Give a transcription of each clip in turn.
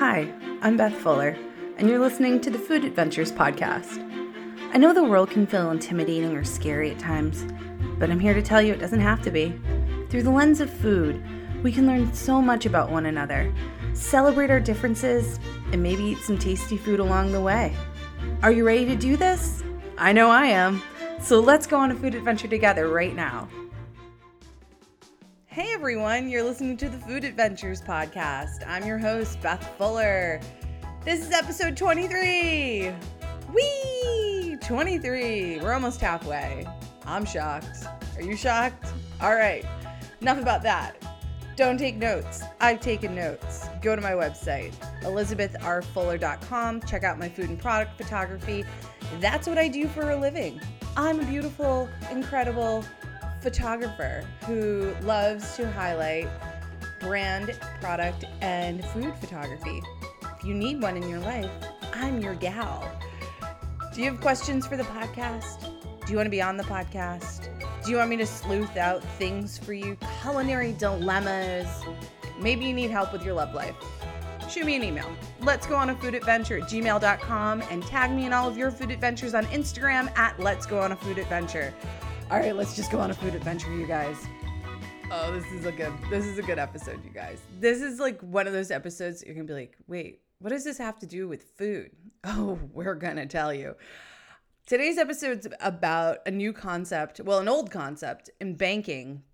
Hi, I'm Beth Fuller, and you're listening to the Food Adventures Podcast. I know the world can feel intimidating or scary at times, but I'm here to tell you it doesn't have to be. Through the lens of food, we can learn so much about one another, celebrate our differences, and maybe eat some tasty food along the way. Are you ready to do this? I know I am. So let's go on a food adventure together right now. Hey everyone, you're listening to the Food Adventures podcast. I'm your host, Beth Fuller. This is episode 23. Whee! 23. We're almost halfway. I'm shocked. Are you shocked? All right, enough about that. Don't take notes. I've taken notes. Go to my website, elizabethrfuller.com. Check out my food and product photography. That's what I do for a living. I'm a beautiful, incredible photographer who loves to highlight brand, product, and food photography. If you need one in your life, I'm your gal. Do you have questions for the podcast? Do you want to be on the podcast? Do you want me to sleuth out things for you? Culinary dilemmas? Maybe you need help with your love life. Shoot me an email. Let's go on a food adventure at gmail.com and tag me in all of your food adventures on Instagram at Let's Go on a Food Adventure. All right, let's just go on a food adventure, you guys. Oh, this is a good this is a good episode, you guys. This is like one of those episodes you're gonna be like, wait, what does this have to do with food? Oh, we're gonna tell you. Today's episode's about a new concept, well, an old concept in banking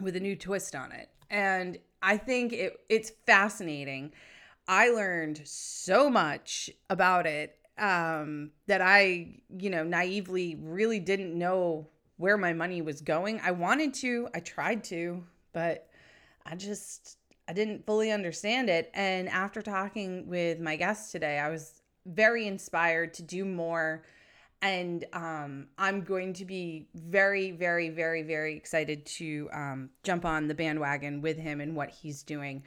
with a new twist on it. And I think it it's fascinating. I learned so much about it um, that I, you know, naively really didn't know where my money was going. I wanted to, I tried to, but I just I didn't fully understand it. And after talking with my guest today, I was very inspired to do more. And um, I'm going to be very, very, very, very excited to um, jump on the bandwagon with him and what he's doing.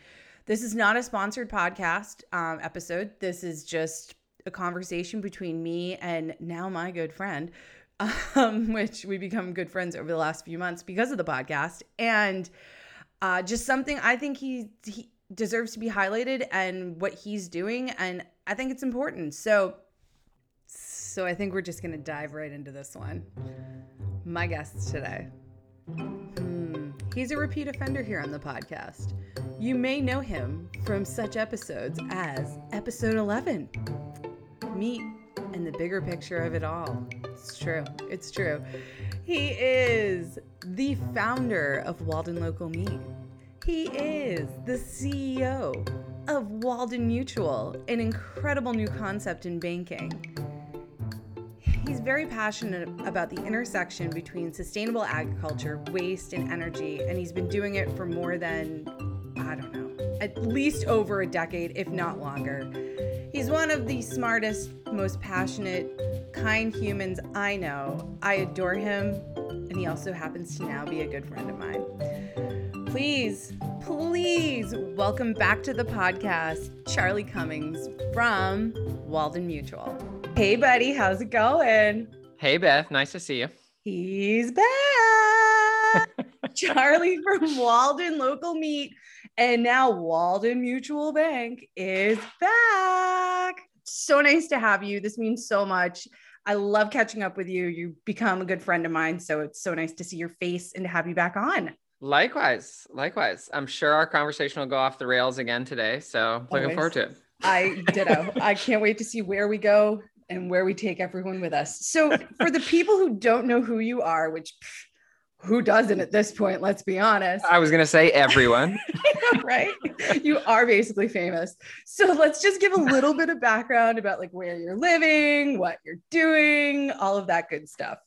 This is not a sponsored podcast um, episode. This is just a conversation between me and now my good friend um, which we become good friends over the last few months because of the podcast, and uh, just something I think he he deserves to be highlighted and what he's doing, and I think it's important. So, so I think we're just gonna dive right into this one. My guest today. Hmm, he's a repeat offender here on the podcast. You may know him from such episodes as episode 11. Meet and the bigger picture of it all. It's true. It's true. He is the founder of Walden Local Meat. He is the CEO of Walden Mutual, an incredible new concept in banking. He's very passionate about the intersection between sustainable agriculture, waste, and energy, and he's been doing it for more than, I don't know, at least over a decade, if not longer. He's one of the smartest, most passionate, kind humans I know. I adore him, and he also happens to now be a good friend of mine. Please, please welcome back to the podcast, Charlie Cummings from Walden Mutual. Hey, buddy, how's it going? Hey, Beth, nice to see you. He's back. Charlie from Walden Local Meat and now Walden Mutual Bank is back. So nice to have you. This means so much. I love catching up with you. You become a good friend of mine. So it's so nice to see your face and to have you back on. Likewise. Likewise. I'm sure our conversation will go off the rails again today. So looking Always. forward to it. I ditto. I can't wait to see where we go and where we take everyone with us. So for the people who don't know who you are, which pff, who doesn't at this point? Let's be honest. I was going to say everyone. right? You are basically famous. So let's just give a little bit of background about like where you're living, what you're doing, all of that good stuff.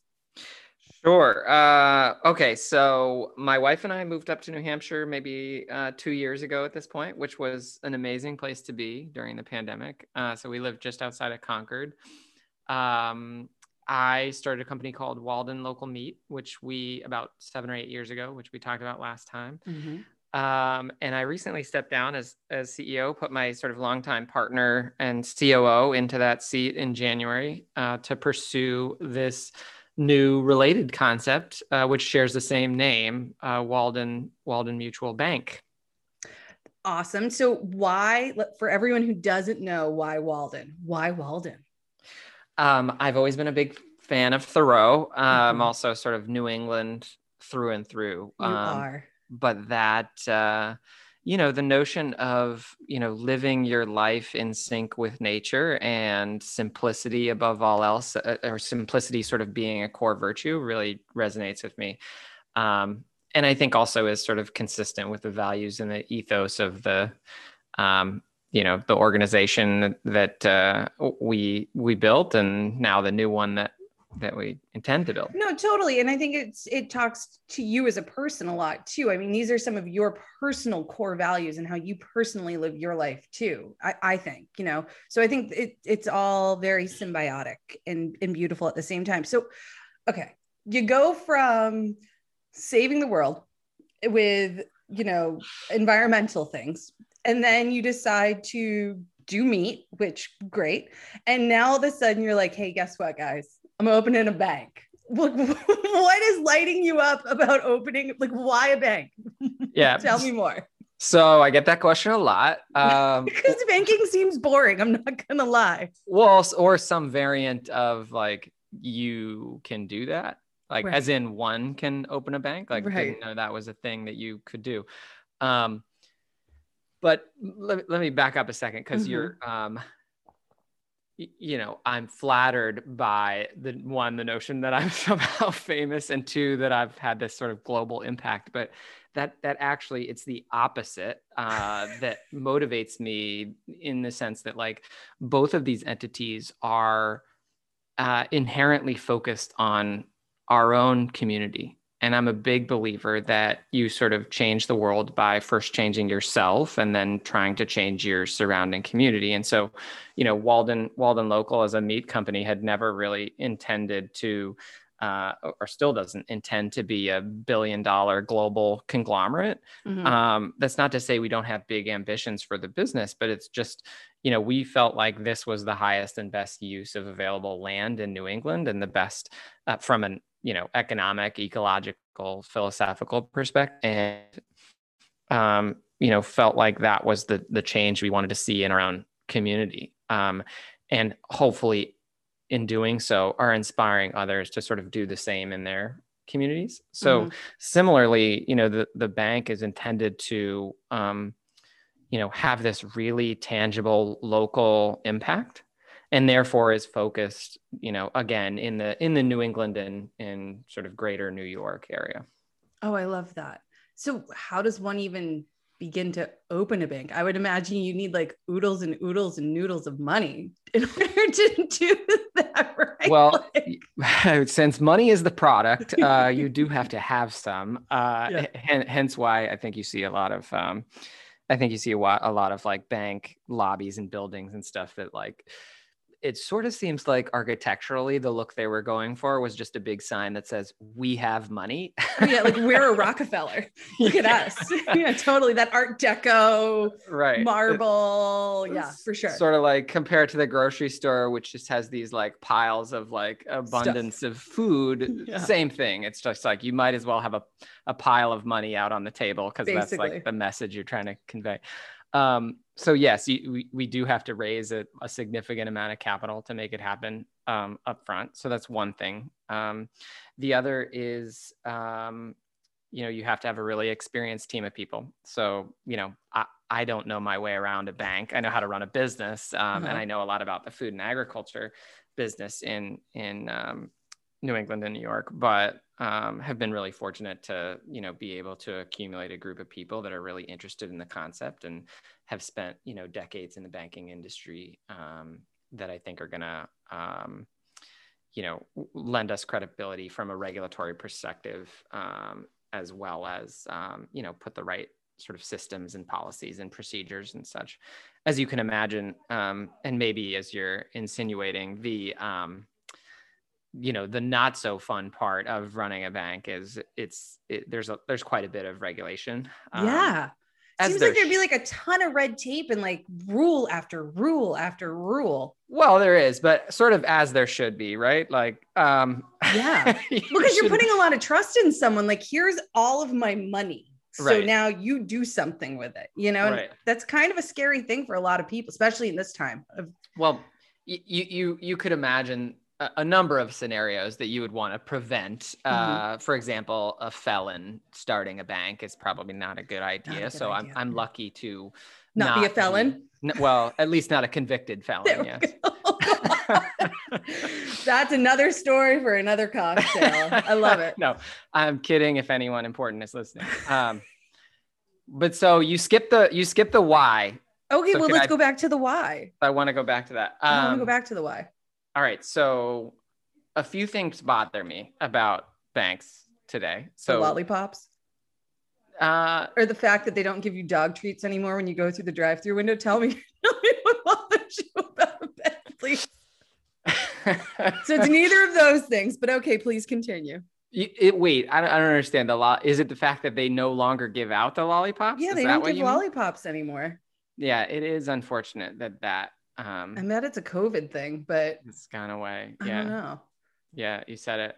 Sure. Uh, okay. So my wife and I moved up to New Hampshire maybe uh, two years ago at this point, which was an amazing place to be during the pandemic. Uh, so we lived just outside of Concord. Um, I started a company called Walden Local Meat, which we about seven or eight years ago, which we talked about last time. Mm-hmm. Um, and I recently stepped down as as CEO, put my sort of longtime partner and COO into that seat in January uh, to pursue this new related concept, uh, which shares the same name, uh, Walden Walden Mutual Bank. awesome. So why for everyone who doesn't know why Walden? Why Walden? Um, I've always been a big fan of Thoreau. Um, Mhm. also sort of New England through and through. You Um, are. but that uh, you know the notion of you know living your life in sync with nature and simplicity above all else uh, or simplicity sort of being a core virtue really resonates with me um, and i think also is sort of consistent with the values and the ethos of the um, you know the organization that uh, we we built and now the new one that that we intend to build No, totally. And I think it's it talks to you as a person a lot too. I mean, these are some of your personal core values and how you personally live your life too. I, I think, you know, so I think it, it's all very symbiotic and, and beautiful at the same time. So, okay, you go from saving the world with, you know, environmental things, and then you decide to do meat, which great. And now all of a sudden you're like, hey, guess what, guys? I'm opening a bank. What, is lighting you up about opening? Like, why a bank? yeah Tell me more. so i get that question a lot um, Because banking seems boring. I'm not gonna lie. well or some variant of like you can do that like Right. as in one can open a bank like Right. didn't know that was a thing that you could do um but let, let me back up a second because Mhm. you're um you know i'm flattered by the one the notion that i'm somehow famous and two that i've had this sort of global impact but that that actually it's the opposite uh, that motivates me in the sense that like both of these entities are uh, inherently focused on our own community and i'm a big believer that you sort of change the world by first changing yourself and then trying to change your surrounding community and so you know walden walden local as a meat company had never really intended to uh, or still doesn't intend to be a billion dollar global conglomerate Mhm. um, that's not to say we don't have big ambitions for the business, but it's just, you know, we felt like this was the highest and best use of available land in New England and the best uh, from an, you know, economic, ecological, philosophical perspective. And, um, you know, felt like that was the the change we wanted to see in our own community. Um, and hopefully in doing so are inspiring others to sort of do the same in their communities. So Mhm. similarly, you know, the, the bank is intended to, um, you know, have this really tangible local impact and therefore is focused, you know, again, in the, in the New England and in sort of greater New York area. Oh, I love that. So, how does one even begin to open a bank? I would imagine you need like oodles and oodles and noodles of money in order to do that, right? Well, Like- since money is the product, uh, you do have to have some. Uh, Yeah. hen- hence why I think you see a lot of, um, I think you see a lot, a lot of like bank lobbies and buildings and stuff that like, it sort of seems like architecturally the look they were going for was just a big sign that says "We have money." oh, yeah, like we're a Rockefeller. Look at us. yeah, totally. That Art Deco right? marble. Yeah, for sure. Sort of like compared to the grocery store, which just has these like piles of like abundance of food. Yeah. Same thing. It's just like you might as well have a, a pile of money out on the table because that's like the message you're trying to convey. Um, so yes, we, we do have to raise a, a significant amount of capital to make it happen um, up front. So that's one thing. Um, the other is, um, you know, you have to have a really experienced team of people. So, you know, I, I don't know my way around a bank. I know how to run a business, um, Uh-huh. and I know a lot about the food and agriculture business in in um, New England and New York, but um, have been really fortunate to you know be able to accumulate a group of people that are really interested in the concept and have spent you know decades in the banking industry um, that I think are gonna um, you know lend us credibility from a regulatory perspective um, as well as um, you know put the right sort of systems and policies and procedures and such as you can imagine um, and maybe as you're insinuating the um, you know the not so fun part of running a bank is it's it, there's a there's quite a bit of regulation yeah. As Seems like there'd be like a ton of red tape and like rule after rule after rule. well there is but sort of as there should be right like um Yeah. you Because you're putting a lot of trust in someone. Like, here's all of my money. So Right. now you do something with it, you know, Right. that's kind of a scary thing for a lot of people, especially in this time. Of, Well, you you you could imagine a, a number of scenarios that you would want to prevent. Uh, for example, a felon starting a bank is probably not a good idea. good so idea, I'm I'm lucky to Not be a felon? n- well, at least not a convicted felon. Yes. that's another story for another cocktail. I love it. no, I'm kidding. If anyone important is listening, um, but so you skip the you skip the why. Okay, So well, let's I- go back to the why. I want to go back to that. I want to Um, go back to the why. All right. So a few things bother me about banks today. So So lollipops uh, or the fact that they don't give you dog treats anymore when you go through the drive-through window. Tell me, tell me what bothers you about a bank, please. So it's neither of those things, but okay, please continue. It, wait, I don't, I don't understand the law. Is it the fact that they no longer give out the lollipops? Yeah, Is they that don't give you mean? lollipops anymore. Yeah, it is unfortunate that that um I bet it's a COVID thing, but it's gone away. Yeah, yeah, you said it.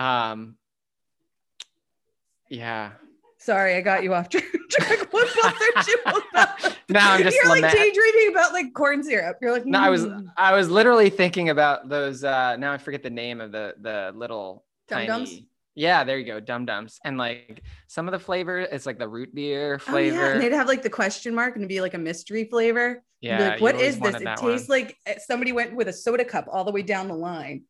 Um, yeah. Sorry, I got you off track. what bothered you about? Now I'm just You're like daydreaming about like corn syrup. You're like, No, I was "Mm, I was literally thinking about those. uh Now I forget the name of the the little Dum-dums? tiny. Yeah, there you go, dum dums, and like some of the flavor, it's like the root beer flavor. Oh, yeah. And they'd have like the question mark and it'd be like a mystery flavor. You'd like, what is this? It tastes one. like eh, somebody went with a soda cup all the way down the line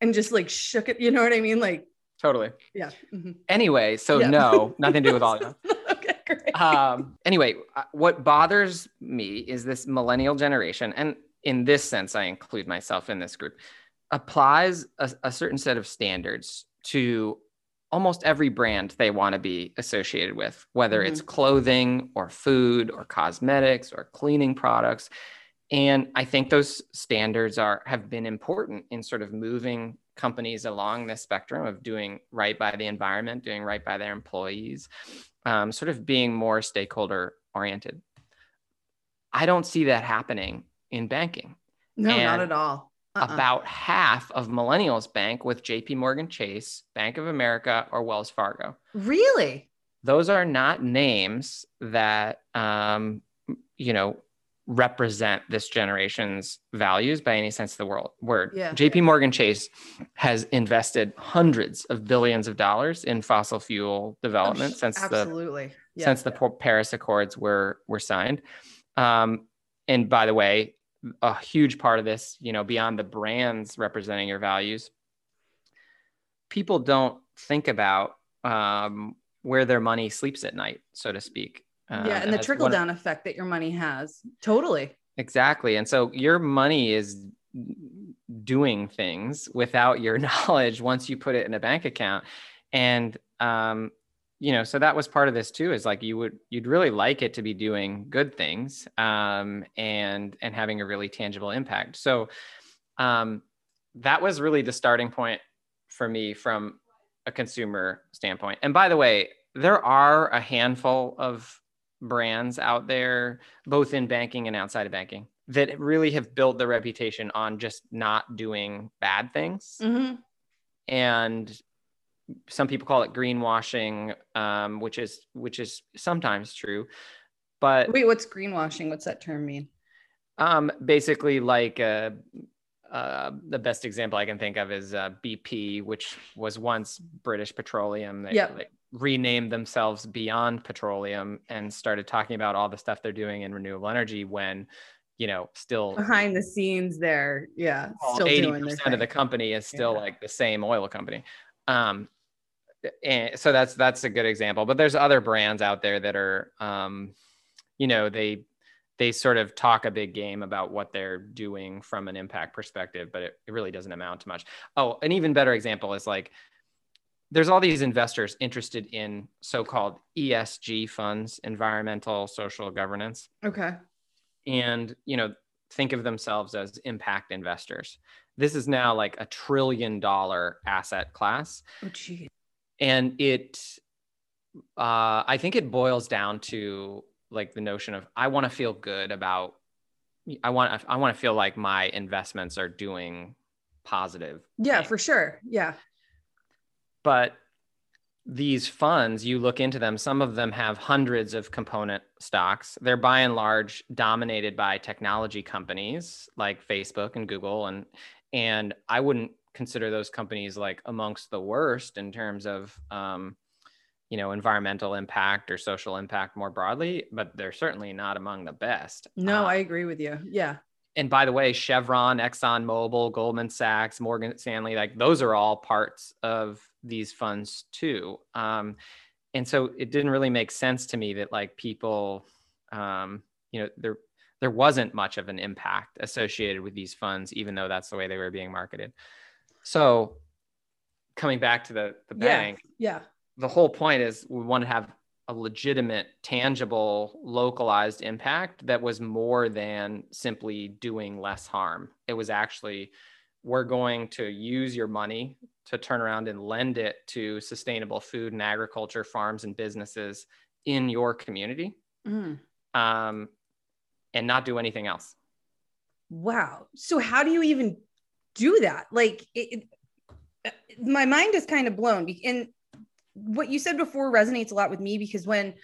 and just like shook it. You know what I mean? Like, totally. yeah. mhm. Anyway, so Yeah. no, nothing to do with all of that. okay, great. um anyway uh, what bothers me is this millennial generation and in this sense i include myself in this group applies a, a certain set of standards to almost every brand they want to be associated with whether it's clothing or food or cosmetics or cleaning products and i think those standards are have been important in sort of moving companies along this spectrum of doing right by the environment doing right by their employees um, sort of being more stakeholder oriented. I don't see that happening in banking. no, not at all. Uh-uh. About half of millennials bank with JP Morgan Chase, Bank of America, or Wells Fargo. really? Those are not names that, um, you know, represent this generation's values by any sense of the world word. Yeah. JP Morgan Chase has invested hundreds of billions of dollars in fossil fuel development since the Yeah. since the Paris Accords were were signed. Um, and by the way, a huge part of this, you know, beyond the brands representing your values, people don't think about um, where their money sleeps at night, so to speak. Um, yeah, and the trickle down effect that your money has. Totally. Exactly. And so your money is doing things without your knowledge once you put it in a bank account. And um, you know, so that was part of this too, is like you would you'd really like it to be doing good things um and and having a really tangible impact. So um that was really the starting point for me from a consumer standpoint. And by the way, there are a handful of brands out there, both in banking and outside of banking, that really have built their reputation on just not doing bad things. Mhm. And some people call it greenwashing, um, which is which is sometimes true. But Wait, what's greenwashing? What's that term mean? um, basically, like uh, uh, the best example I can think of is uh, BP, which was once British Petroleum. They Yep. like, renamed themselves Beyond Petroleum and started talking about all the stuff they're doing in renewable energy when, you know, still Behind the scenes, there, yeah, still eighty doing their percent of the company is still Yeah. like the same oil company. Um, and so that's that's a good example. But there's other brands out there that are, um, you know, they they sort of talk a big game about what they're doing from an impact perspective, but it, it really doesn't amount to much. Oh, an even better example is like there's all these investors interested in so-called ESG funds, environmental social governance Okay. and you know think of themselves as impact investors this is now like a trillion dollar asset class Oh, gee. And it uh, i think it boils down to like the notion of i want to feel good about i want i want to feel like my investments are doing positive Yeah, things. for sure. Yeah. but these funds, you look into them, some of them have hundreds of component stocks. They're by and large dominated by technology companies like Facebook and Google and and I wouldn't consider those companies like amongst the worst in terms of um, you know environmental impact or social impact more broadly, but they're certainly not among the best. No, Uh, I agree with you. Yeah. and by the way, Chevron, Exxon Mobil, Goldman Sachs, Morgan Stanley, like those are all parts of these funds too. Um, and so it didn't really make sense to me that like people, um, you know, there there wasn't much of an impact associated with these funds, even though that's the way they were being marketed. So coming back to the the Yeah. bank, Yeah. the whole point is we want to have a legitimate, tangible, localized impact that was more than simply doing less harm. It was actually, we're going to use your money to turn around and lend it to sustainable food and agriculture farms and businesses in your community Mhm. um, and not do anything else. Wow. So how do you even do that? Like, it, it, uh, my mind is kind of blown. And what you said before resonates a lot with me because when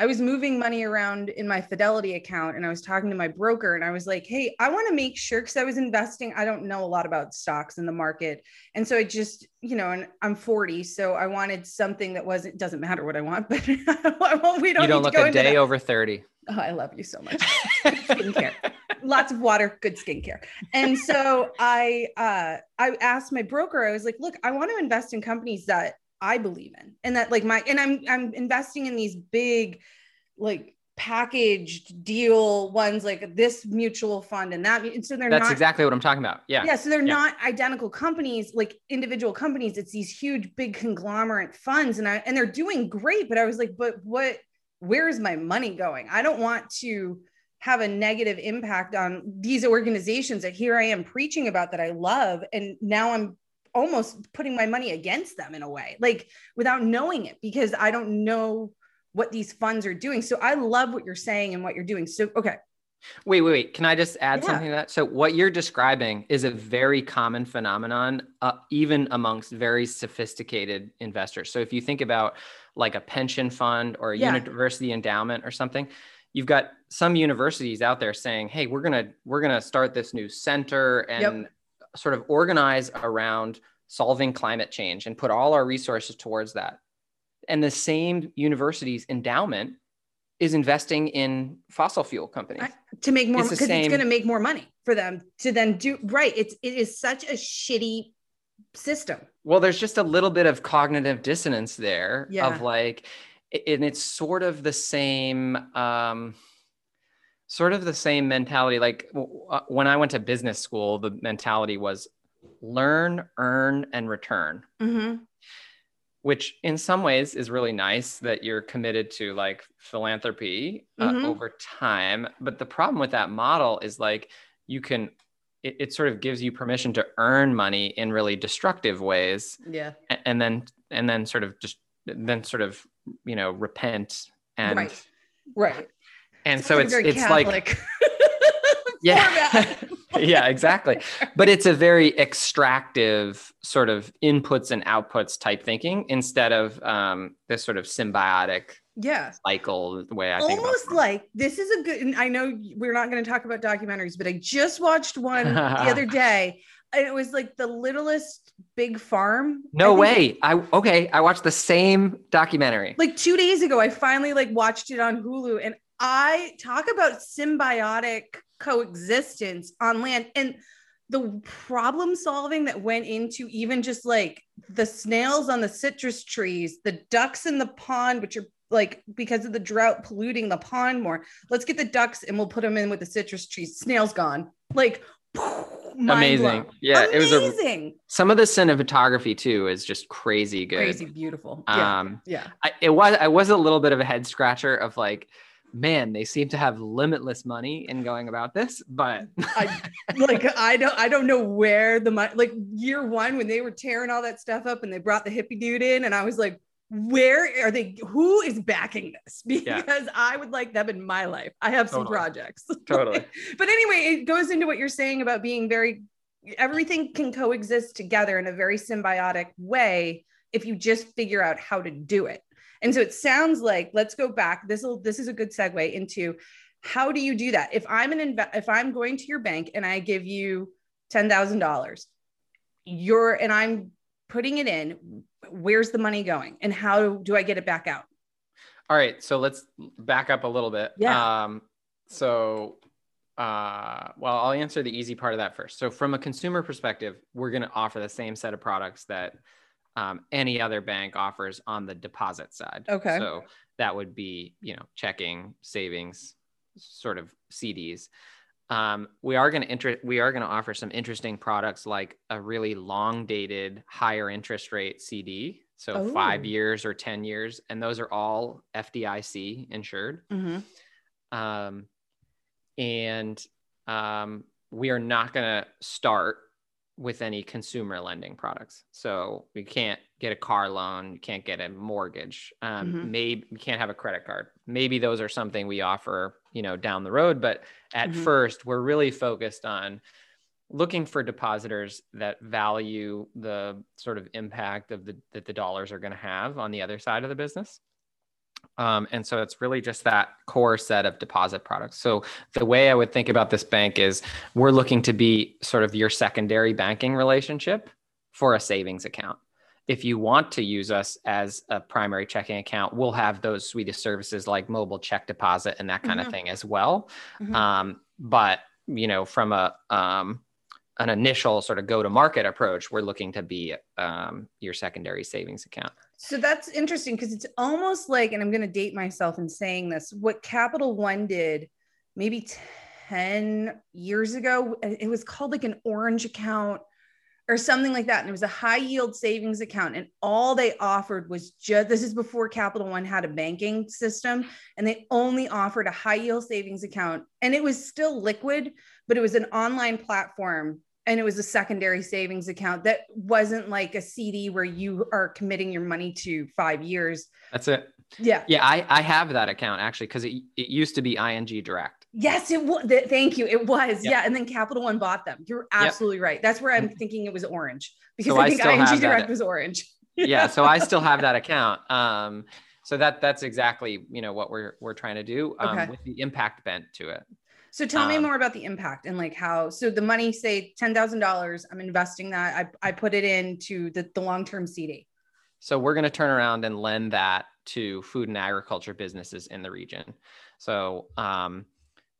I was moving money around in my Fidelity account and I was talking to my broker and I was like, hey, I want to make sure because I was investing. I don't know a lot about stocks in the market. And so I just, you know, and I'm 40. So I wanted something that wasn't, doesn't matter what I want, but we don't, you don't look a day that. over 30. Oh, I love you so much. skincare lots of water good skincare and so i uh i asked my broker i was like look i want to invest in companies that i believe in and that like my and i'm i'm investing in these big like packaged deal ones like this mutual fund and that and so they're That's not exactly what I'm talking about. Yeah. yeah so they're Yeah. not identical companies like individual companies it's these huge big conglomerate funds and i and they're doing great but i was like but what where's my money going i don't want to have a negative impact on these organizations that here i am preaching about that i love and now i'm almost putting my money against them in a way like without knowing it because i don't know what these funds are doing so i love what you're saying and what you're doing so okay Wait, wait, wait. Can I just add Yeah. something to that? So, what you're describing is a very common phenomenon, uh, even amongst very sophisticated investors. So, if you think about like a pension fund or a Yeah. university endowment or something, you've got some universities out there saying, "Hey, we're gonna we're gonna start this new center and sort of organize around solving climate change and put all our resources towards that." And the same university's endowment is investing in fossil fuel companies. I- to make more It's because it's same- going to make more money for them to then do right it's it is such a shitty system Well, there's just a little bit of cognitive dissonance there Yeah. of like, and it's sort of the same, um, sort of the same mentality. Like w- uh, when I went to business school, the mentality was learn, earn, and return, Mhm. which in some ways is really nice that you're committed to like philanthropy uh, Mhm. over time. But the problem with that model is like you can, it, it sort of gives you permission to earn money in really destructive ways yeah a- and then and then sort of just then sort of you know repent and right. Right. And so it's very it's like yeah. Yeah exactly. But it's a very extractive sort of inputs and outputs type thinking instead of um, this sort of symbiotic yeah. cycle the way i almost like this is a good and i know we're not going to talk about documentaries but i just watched one the other day it was like the littlest big farm no I way. i okay i watched the same documentary. Like two days ago i finally like watched it on hulu and i talk about symbiotic coexistence on land and the problem solving that went into even just like the snails on the citrus trees the ducks in the pond which are like because of the drought polluting the pond more. Let's get the ducks and we'll put them in with the citrus trees. Snails gone. Like mind amazing. blown. yeah it was amazing. Some of the cinematography too is just crazy good. Crazy beautiful. Yeah um yeah. I, it was I was a little bit of a head scratcher of like, man, they seem to have limitless money in going about this, but I like I don't I don't know where the money like year one when they were tearing all that stuff up and they brought the hippie dude in and I was like, where are they? Who is backing this? Yeah. Because I would like them in my life. I have some Totally. projects. Totally. but anyway, it goes into what you're saying about being very everything can coexist together in a very symbiotic way if you just figure out how to do it. And so it sounds like let's go back. This will this is a good segue into how do you do that? If I'm an inv- if I'm going to your bank and I give you ten thousand dollars, you're and I'm putting it in, where's the money going, and how do I get it back out? All right, so let's back up a little bit. Yeah. Um, so, uh, well, I'll answer the easy part of that first. So, from a consumer perspective, we're going to offer the same set of products that um, any other bank offers on the deposit side. Okay. So that would be, you know, checking, savings, sort of CDs. Um, we are going to inter- we are going to offer some interesting products like a really long dated higher interest rate CD so Oh. five years or 10 years and those are all fdic insured Mhm. um, and um, we are not going to start with any consumer lending products so we can't get a car loan you can't get a mortgage um, Mhm. maybe you can't have a credit card maybe those are something we offer you know down the road but at Mhm. first we're really focused on looking for depositors that value the sort of impact of the that the dollars are going to have on the other side of the business um, and so it's really just that core set of deposit products. So the way I would think about this bank is we're looking to be sort of your secondary banking relationship for a savings account. If you want to use us as a primary checking account, we'll have those suite of services like mobile check deposit and that kind Mhm. of thing as well. Mhm. Um, but you know, from a um, an initial sort of go to market approach, we're looking to be um, your secondary savings account. So that's interesting because it's almost like, and I'm going to date myself in saying this, what Capital One did maybe 10 years ago, it was called like an orange account or something like that. And it was a high yield savings account. And all they offered was just this is before Capital One had a banking system. And they only offered a high yield savings account. And it was still liquid, but it was an online platform and it was a secondary savings account that wasn't like a CD where you are committing your money to five years. That's it. Yeah. Yeah, I, I have that account actually because it, it used to be ING Direct. Yes, it was. Th- thank you. It was. Yep. Yeah. And then Capital One bought them. You're absolutely right. That's where I'm thinking it was orange because So I I think still ING have that. Direct was orange. Yeah, so I still have that account. Um, so that that's exactly you know what we're we're trying to do um, Okay. with the impact bent to it. So tell me Um, more about the impact and like how. So the money, say ten thousand dollars, I'm investing that. I I put it into the the long term CD. So we're going to turn around and lend that to food and agriculture businesses in the region. So, um,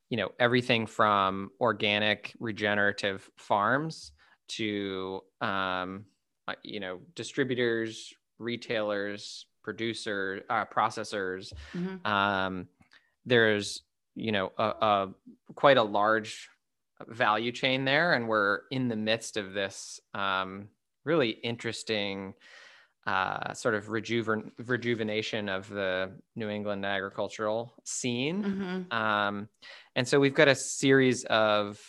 you know, everything from organic regenerative farms to, um, uh, you know, distributors, retailers, producer, uh, processors. Mhm. Um, there's, you know, a, a quite a large value chain there, and we're in the midst of this um, really interesting uh, sort of rejuven- rejuvenation of the New England agricultural scene. Mhm. Um, and so we've got a series of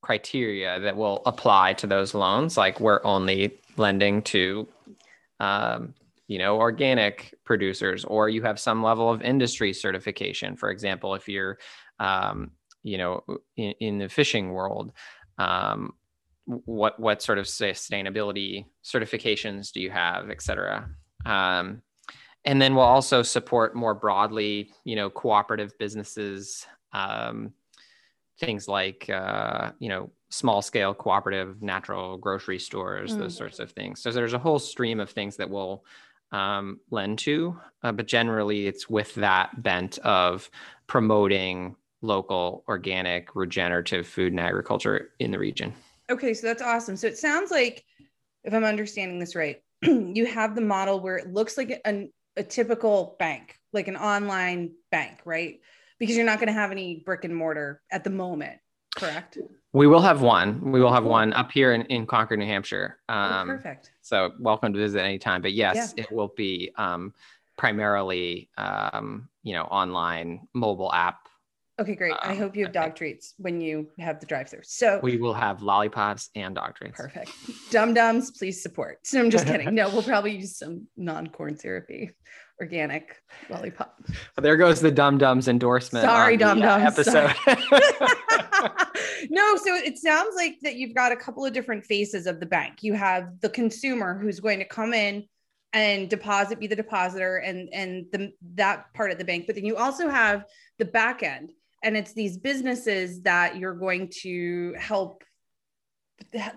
criteria that will apply to those loans. Like we're only lending to, um, you know, organic producers, or you have some level of industry certification. For example, if you're, um, you know, in, in the fishing world, um, what what sort of sustainability certifications do you have, et cetera. Um, and then we'll also support more broadly, you know, cooperative businesses, um, things like, uh, you know, small scale cooperative natural grocery stores, Mm. those sorts of things. So there's a whole stream of things that we'll um, lend to, uh, but generally it's with that bent of promoting local, organic, regenerative food and agriculture in the region. Okay, so that's awesome. So it sounds like, if I'm understanding this right, you have the model where it looks like a, a typical bank, like an online bank, right? Because you're not going to have any brick and mortar at the moment, correct? We will have one. We will have one up here in, in Concord, New Hampshire. Oh, Um, perfect. So welcome to visit anytime. But yes, it will be um, primarily, um, you know, online mobile app. Okay, great. I um, hope you have dog treats when you have the drive-through. So We will have lollipops and dog treats. perfect. Dum dums, please support. So I'm just kidding. No, we'll probably use some non-corn syrupy, organic lollipop. There goes the Dum Dums endorsement. Sorry, Dum Dums. Episode. no, so it sounds like that you've got a couple of different faces of the bank. You have the consumer who's going to come in, and deposit be the depositor and and the that part of the bank but then you also have the back end and it's these businesses that you're going to help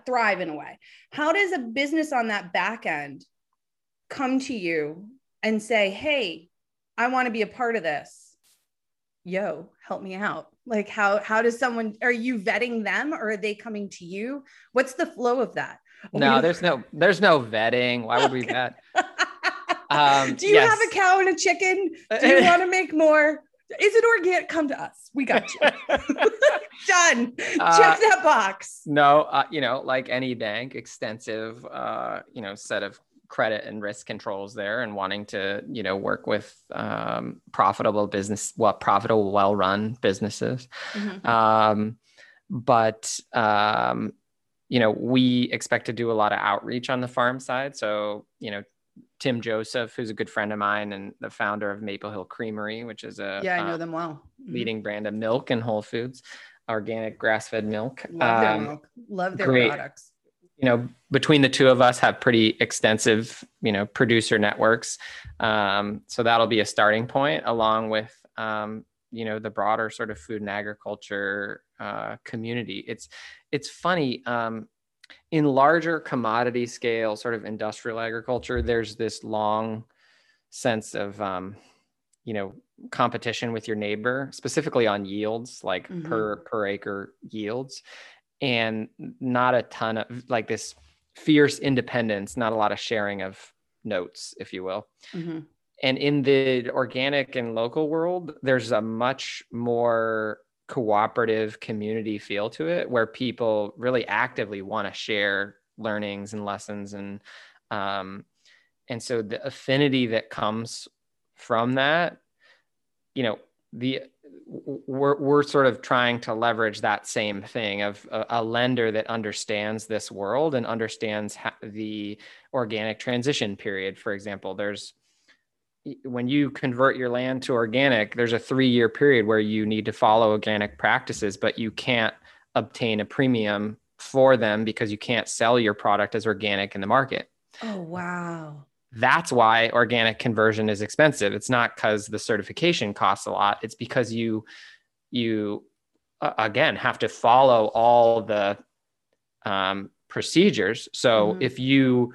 thrive in a way how does a business on that back end come to you and say hey i want to be a part of this yo help me out like how how does someone are you vetting them or are they coming to you what's the flow of that no there's no there's no vetting why would we vet um, do you yes. have a cow and a chicken do you want to make more is it organic? Come to us. We got you. Done. Uh, Check that box. No, uh, you know, like any bank, extensive, uh, you know, set of credit and risk controls there, and wanting to, you know, work with um, profitable business, well, profitable, well-run businesses. Mm-hmm. Um, but um, you know, we expect to do a lot of outreach on the farm side. So, you know, Tim Joseph, who's a good friend of mine and the founder of Maple Hill Creamery, which is a yeah, I know uh, them well. Mm-hmm. Leading brand of milk in Whole Foods, organic grass-fed milk. Love their um, milk. Love their great. products. You know, between the two of us, have pretty extensive, you know, producer networks. Um, so that'll be a starting point, along with, um, you know, the broader sort of food and agriculture uh, community. It's it's funny. Um, in larger commodity scale sort of industrial agriculture there's this long sense of um, you know competition with your neighbor specifically on yields like mm-hmm. per per acre yields and not a ton of like this fierce independence not a lot of sharing of notes if you will mm-hmm. and in the organic and local world there's a much more cooperative community feel to it where people really actively want to share learnings and lessons and um, and so the affinity that comes from that you know the we're, we're sort of trying to leverage that same thing of a, a lender that understands this world and understands the organic transition period for example there's when you convert your land to organic, there's a three year period where you need to follow organic practices, but you can't obtain a premium for them because you can't sell your product as organic in the market. Oh, wow. That's why organic conversion is expensive. It's not because the certification costs a lot. It's because you, you uh, again have to follow all the um, procedures. So mm-hmm. if you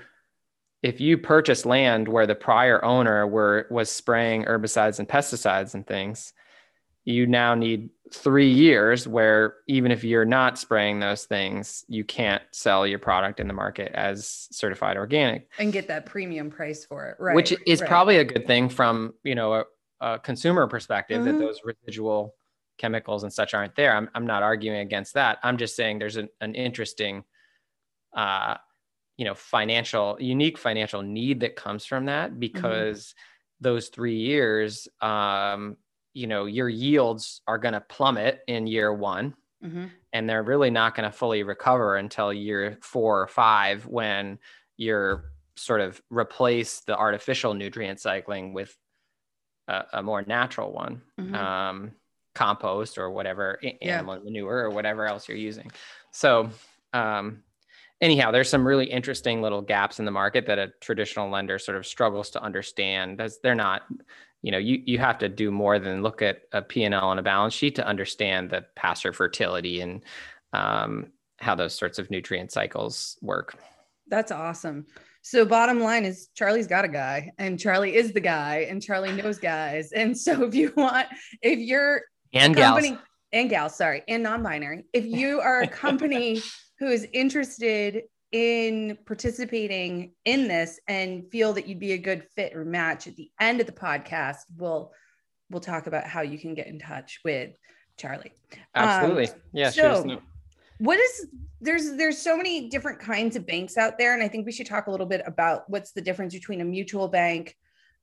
if you purchase land where the prior owner were was spraying herbicides and pesticides and things you now need three years where even if you're not spraying those things you can't sell your product in the market as certified organic and get that premium price for it right which is right. probably a good thing from you know a, a consumer perspective mm-hmm. that those residual chemicals and such aren't there i'm, I'm not arguing against that i'm just saying there's an, an interesting uh, you know financial unique financial need that comes from that mm-hmm. because mm-hmm. those three years um, you know your yields are going to plummet in year one mm-hmm. and they're really not going to fully recover until year four or five when you're sort of replace the artificial nutrient cycling with a, a more natural one mm-hmm. um, compost or whatever animal yeah. manure or whatever else you're using so um, anyhow, there's some really interesting little gaps in the market that a traditional lender sort of struggles to understand. As they're not, you know, you you have to do more than look at a P&L and a balance sheet to understand the pasture fertility and um, how those sorts of nutrient cycles work. That's awesome. So bottom line is Charlie's got a guy and Charlie is the guy and Charlie knows guys. And so if you want, if you're and company, gals and gals, sorry, and non-binary, if you are a company who is interested in participating in this and feel that you'd be a good fit or match at the end of the podcast we'll we'll talk about how you can get in touch with charlie. Absolutely. Um, yeah so no- what is there's there's so many different kinds of banks out there and i think we should talk a little bit about what's the difference between a mutual bank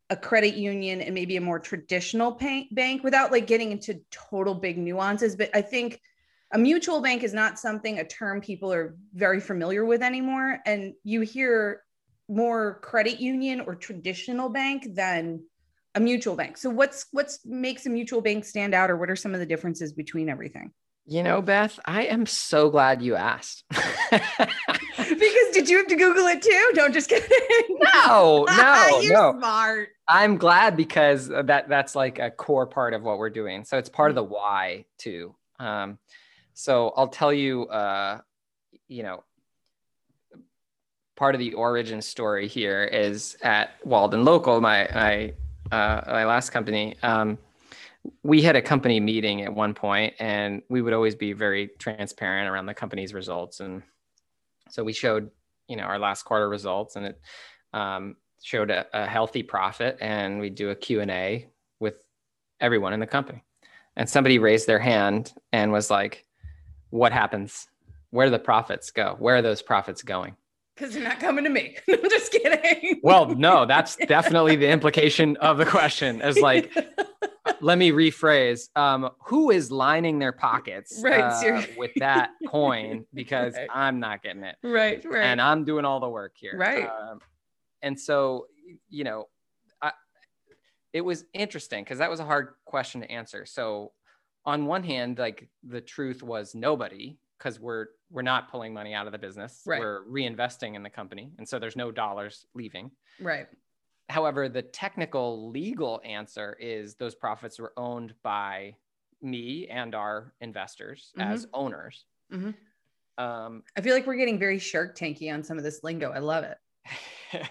a credit union and maybe a more traditional bank without like getting into total big nuances. But i think a mutual bank is not something a term people are very familiar with anymore and you hear more credit union or traditional bank than a mutual bank so what's what's makes a mutual bank stand out or what are some of the differences between everything you know beth i am so glad you asked because? Did you have to Google it too? Don't just kidding. No, no, ah, ah, You're no. smart. I'm glad because that that's like a core part of what we're doing. So it's part of mm-hmm. the why too. Um, so I'll tell you, uh, you know, part of the origin story here is at Walden Local, my my uh, my last company. Um, we had a company meeting at one point, and we would always be very transparent around the company's results. And so we showed, you know, our last quarter results, and it um, showed a, a healthy profit. And we do a Q and A with everyone in the company. And somebody raised their hand and was like, "What happens? Where do the profits go? Where are those profits going?" Because they're not coming to me. I'm just kidding. Well, no, that's definitely the implication of the question. Is like, let me rephrase. Um, who is lining their pockets Right, uh, with that coin? Because Right. I'm not getting it, right, right. and I'm doing all the work here. Right. Um, and so, you know, I, it was interesting because that was a hard question to answer. So, on one hand, like the truth was nobody because we're we're not pulling money out of the business. Right. We're reinvesting in the company, and so there's no dollars leaving. right. However, the technical legal answer is those profits were owned by me and our investors as owners. Mhm. Um, I feel like we're getting very Shark Tanky on some of this lingo. I love it.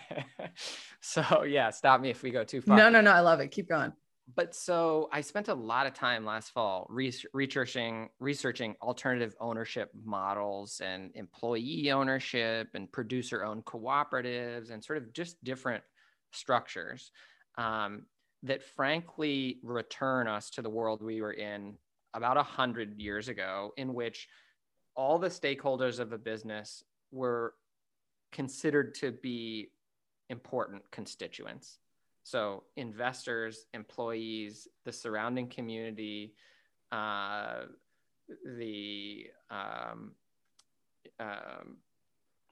so yeah, stop me if we go too far. No, no, no. I love it. Keep going. But so I spent a lot of time last fall researching researching alternative ownership models and employee ownership and producer owned cooperatives and sort of just different structures um, that frankly return us to the world we were in about a hundred years ago, in which all the stakeholders of a business were considered to be important constituents. So investors, employees, the surrounding community, uh, the um, um,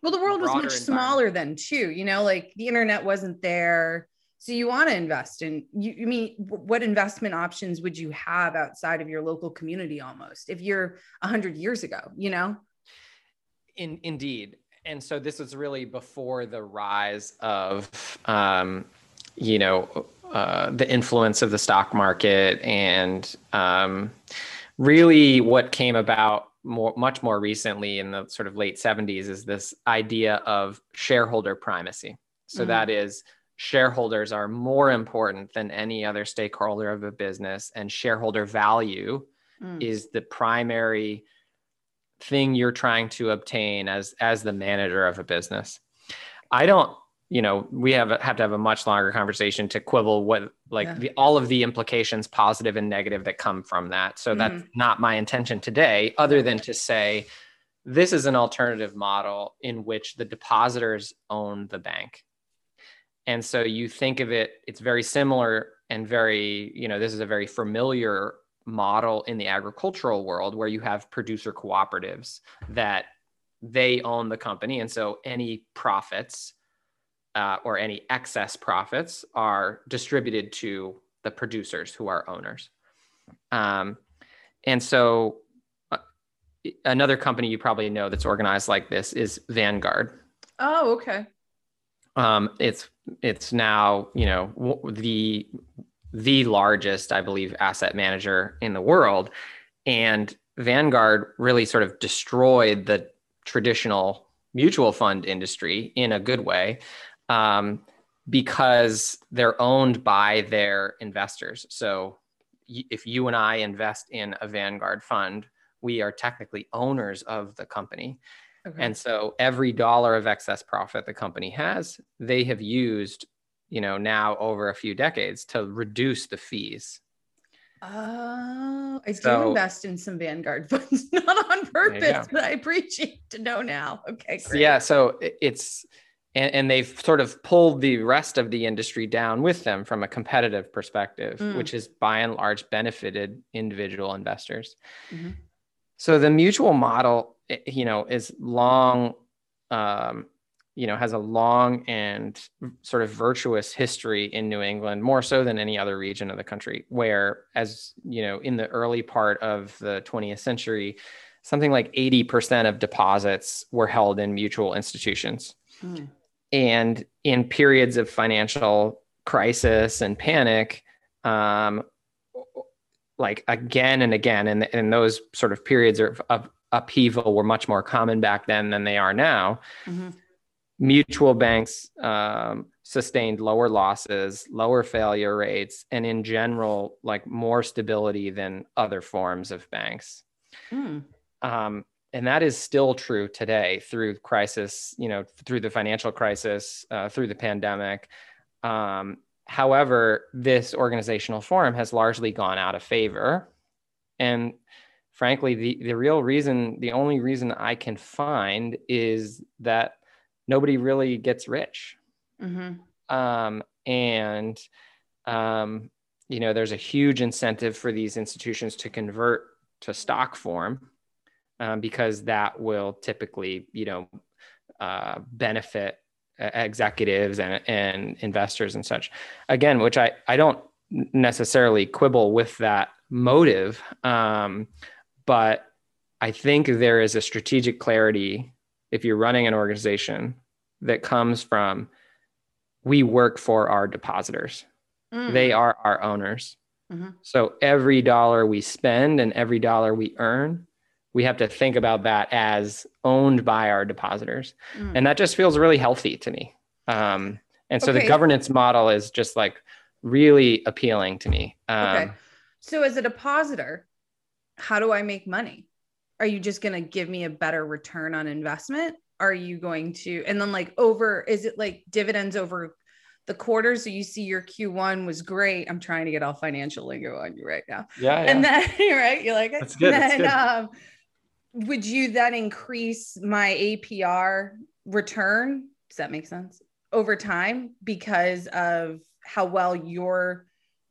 Well, the world was much smaller then too. You know, like the internet wasn't there. So you want to invest in you, you mean what investment options would you have outside of your local community almost if you're a hundred years ago, you know? In, indeed. And so this was really before the rise of, um, you know, uh, the influence of the stock market and um, really what came about more, much more recently in the sort of late 70s is this idea of shareholder primacy. So Mhm. that is shareholders are more important than any other stakeholder of a business and shareholder value Mm. is the primary thing you're trying to obtain as as the manager of a business i don't you know we have have to have a much longer conversation to quibble what like Yeah. the, all of the implications positive and negative that come from that. So that's mm-hmm. not my intention today other than to say this is an alternative model in which the depositors own the bank. And so you think of it it's very similar and very you know this is a very familiar model in the agricultural world where you have producer cooperatives that they own the company. And so any profits uh, or any excess profits are distributed to the producers who are owners. Um, and so uh, another company you probably know that's organized like this is vanguard. Oh, okay. um, it's it's now you know the the largest i believe asset manager in the world. And vanguard really sort of destroyed the traditional mutual fund industry in a good way um, because they're owned by their investors so y- if you and i invest in a vanguard fund we are technically owners of the company Okay. and so every dollar of excess profit the company has, they have used, you know, now over a few decades to reduce the fees. Oh, I do So- invest in some Vanguard funds, not on purpose, but I appreciate to know now. Okay, great. yeah, so it's and, and they've sort of pulled the rest of the industry down with them from a competitive perspective, Mm. which is by and large benefited individual investors. Mhm. So the mutual model, eh, you know, is long, um, you know, has a long and sort of virtuous history in New England, more so than any other region of the country. Where, as you know, in the early part of the 20th century, something like 80% of deposits were held in mutual institutions. Mm. And in periods of financial crisis and panic, um, like again and again, and, and those sort of periods of, of upheaval were much more common back then than they are now. Mm-hmm. Mutual banks um, sustained lower losses, lower failure rates, and in general, like more stability than other forms of banks. Mm. Um, and that is still true today through crisis, you know, through the financial crisis, uh, through the pandemic. Um, however, this organizational form has largely gone out of favor. And frankly, the, the real reason, the only reason I can find is that nobody really gets rich. Mm-hmm. Um, and, um, you know, there's a huge incentive for these institutions to convert to stock form um, because that will typically, you know, uh, benefit executives and, and investors and such. Again, which I, I don't necessarily quibble with that motive, um, but I think there is a strategic clarity if you're running an organization that comes from we work for our depositors. Mm. They are our owners. Mm-hmm. So every dollar we spend and every dollar we earn we have to think about that as owned by our depositors. Mm. And that just feels really healthy to me. Um, and so okay. the governance model is just like really appealing to me. Um, okay. So as a depositor, how do I make money? Are you just going to give me a better return on investment? Are you going to, and then like over, is it like dividends over the quarter? So you see your Q1 was great. I'm trying to get all financial lingo on you right now. Yeah. yeah. And then, right. You're like, that's good. Then, that's good. Um, would you then increase my APR return? Does that make sense? Over time because of how well you're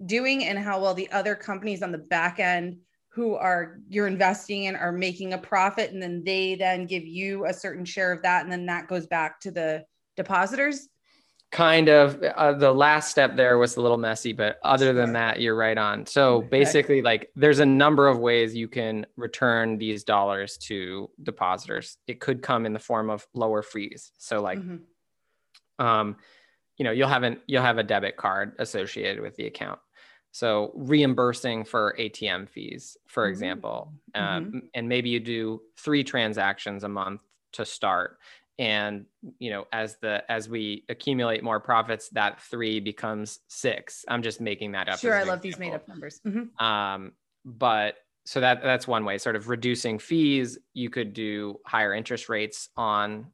doing and how well the other companies on the back end who are you're investing in are making a profit and then they then give you a certain share of that and then that goes back to the depositors kind of uh, the last step there was a little messy but other than that you're right on so basically like there's a number of ways you can return these dollars to depositors it could come in the form of lower fees so like mm-hmm. um you know you'll have an you'll have a debit card associated with the account so reimbursing for atm fees for mm-hmm. example mm-hmm. um, and maybe you do three transactions a month to start and you know as the as we accumulate more profits that three becomes six i'm just making that up sure i love example. these made up numbers mm-hmm. um but so that that's one way sort of reducing fees you could do higher interest rates on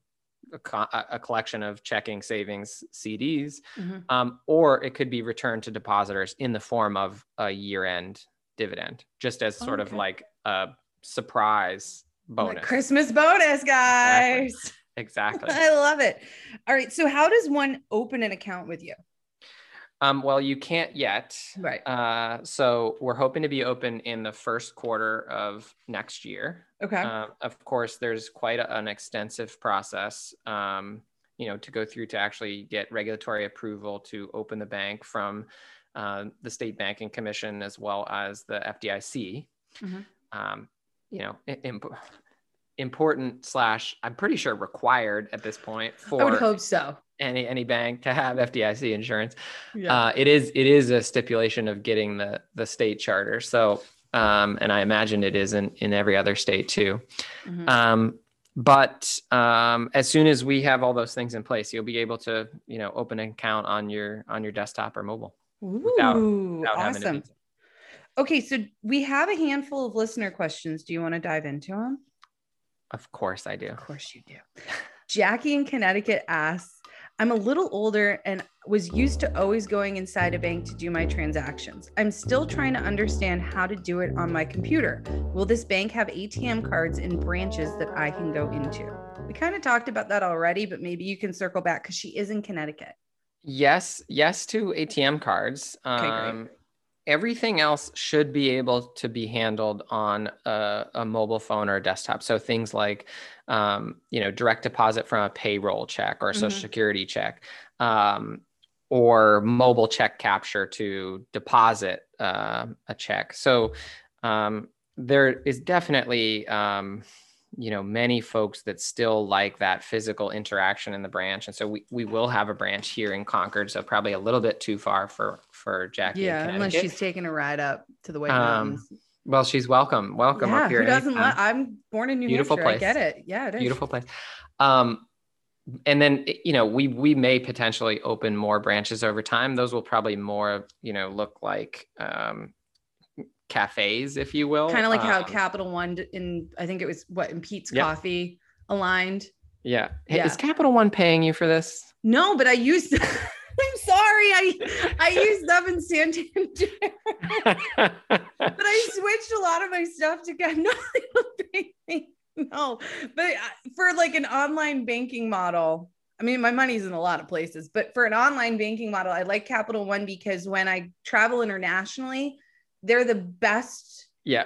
a, a collection of checking savings cds mm-hmm. um, or it could be returned to depositors in the form of a year-end dividend just as sort okay. of like a surprise bonus like christmas bonus guys exactly. Exactly. I love it. All right. So, how does one open an account with you? Um, well, you can't yet. Right. Uh, so we're hoping to be open in the first quarter of next year. Okay. Uh, of course, there's quite a, an extensive process, um, you know, to go through to actually get regulatory approval to open the bank from uh, the State Banking Commission as well as the FDIC. Mm-hmm. Um, you know, imp- important slash I'm pretty sure required at this point for I would hope so. Any any bank to have FDIC insurance. Yeah. Uh, it is it is a stipulation of getting the the state charter. So um, and I imagine it is in, in every other state too. Mm-hmm. Um, but um, as soon as we have all those things in place, you'll be able to, you know, open an account on your on your desktop or mobile. Ooh, without, without awesome. Okay, so we have a handful of listener questions. Do you want to dive into them? Of course I do. Of course you do. Jackie in Connecticut asks, I'm a little older and was used to always going inside a bank to do my transactions. I'm still trying to understand how to do it on my computer. Will this bank have ATM cards in branches that I can go into? We kind of talked about that already, but maybe you can circle back because she is in Connecticut. Yes, yes to ATM cards. Okay, um, everything else should be able to be handled on a, a mobile phone or a desktop. So things like, um, you know, direct deposit from a payroll check or a social mm-hmm. security check, um, or mobile check capture to deposit uh, a check. So um, there is definitely um, you know many folks that still like that physical interaction in the branch and so we, we will have a branch here in concord so probably a little bit too far for for jackie yeah unless she's taking a ride up to the white Um, well she's welcome welcome yeah up here who doesn't i'm born in new Beautiful hampshire place. i get it. Yeah it is. Beautiful place. Um and then you know we we may potentially open more branches over time. Those will probably more you know look like um cafes if you will. Kind of like how Um, capital one in i think it was what in Peet's Yep. coffee aligned? Yeah. Hey, Yeah. is capital one paying you for this? No but i used i'm sorry i i used them in santander but I switched a lot of my stuff to get no, they don't pay me. no, but uh, for like an online banking model, I mean, my money's in a lot of places, but for an online banking model, I like Capital One because when I travel internationally, they're the best yeah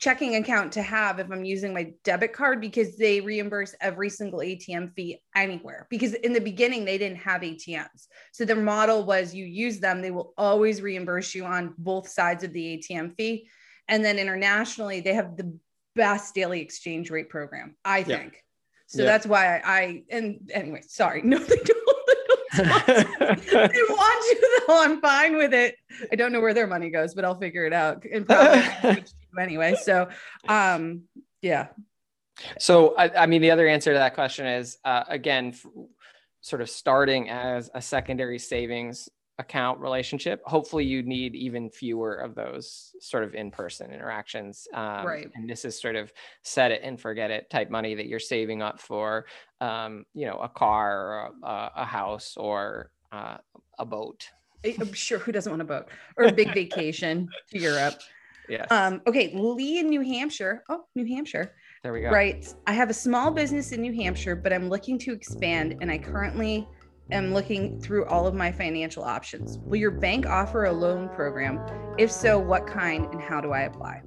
checking account to have if I'm using my debit card because they reimburse every single ATM fee anywhere. Because in the beginning, they didn't have ATMs. So their model was you use them, they will always reimburse you on both sides of the ATM fee. And then internationally, they have the best daily exchange rate program, I Yeah. think. So Yeah. that's why I, I, and anyway, sorry. No, they don't. They want you though. I'm fine with it. I don't know where their money goes, but I'll figure it out. And probably anyway. So, um, yeah, So, I, I mean, the other answer to that question is uh, again, f- sort of starting as a secondary savings account relationship. Hopefully, you need even fewer of those sort of in person interactions. Um, Right. And this is sort of set it and forget it type money that you're saving up for, um, you know, a car or a, a house or uh, a boat. I'm sure who doesn't want a boat or a big vacation to Europe. Yes. Um, okay, Lee in New Hampshire. Oh, New Hampshire. there we go. Right. I have a small business in New Hampshire, but I'm looking to expand and I currently am looking through all of my financial options. Will your bank offer a loan program? If so, what kind and how do I apply?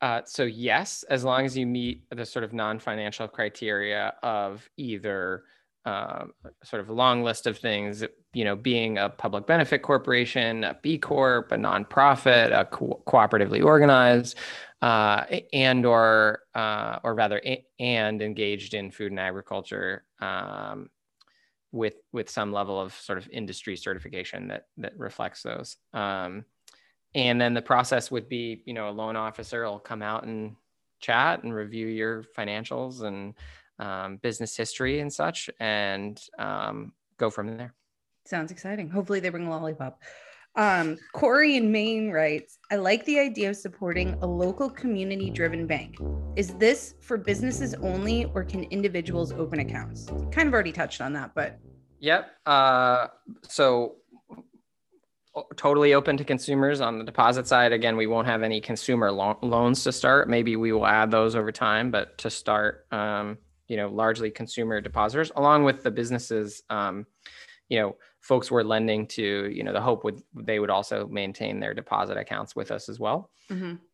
Uh, so yes, as long as you meet the sort of non-financial criteria of either um, sort of long list of things, you know, being a public benefit corporation, a B Corp, a nonprofit, a co- cooperatively organized, uh, and or uh, or rather, and engaged in food and agriculture um, with with some level of sort of industry certification that that reflects those. Um, and then the process would be you know a loan officer will come out and chat and review your financials and um, business history and such and um, go from there Sounds exciting. Hopefully they bring a lollipop. Um, Corey in Maine writes, I like the idea of supporting a local community driven bank. Is this for businesses only or can individuals open accounts? Kind of already touched on that, but yep uh, so totally open to consumers on the deposit side again we won't have any consumer lo- loans to start maybe we will add those over time but to start um, you know largely consumer depositors along with the businesses um, you know folks we're lending to you know the hope would they would also maintain their deposit accounts with us as well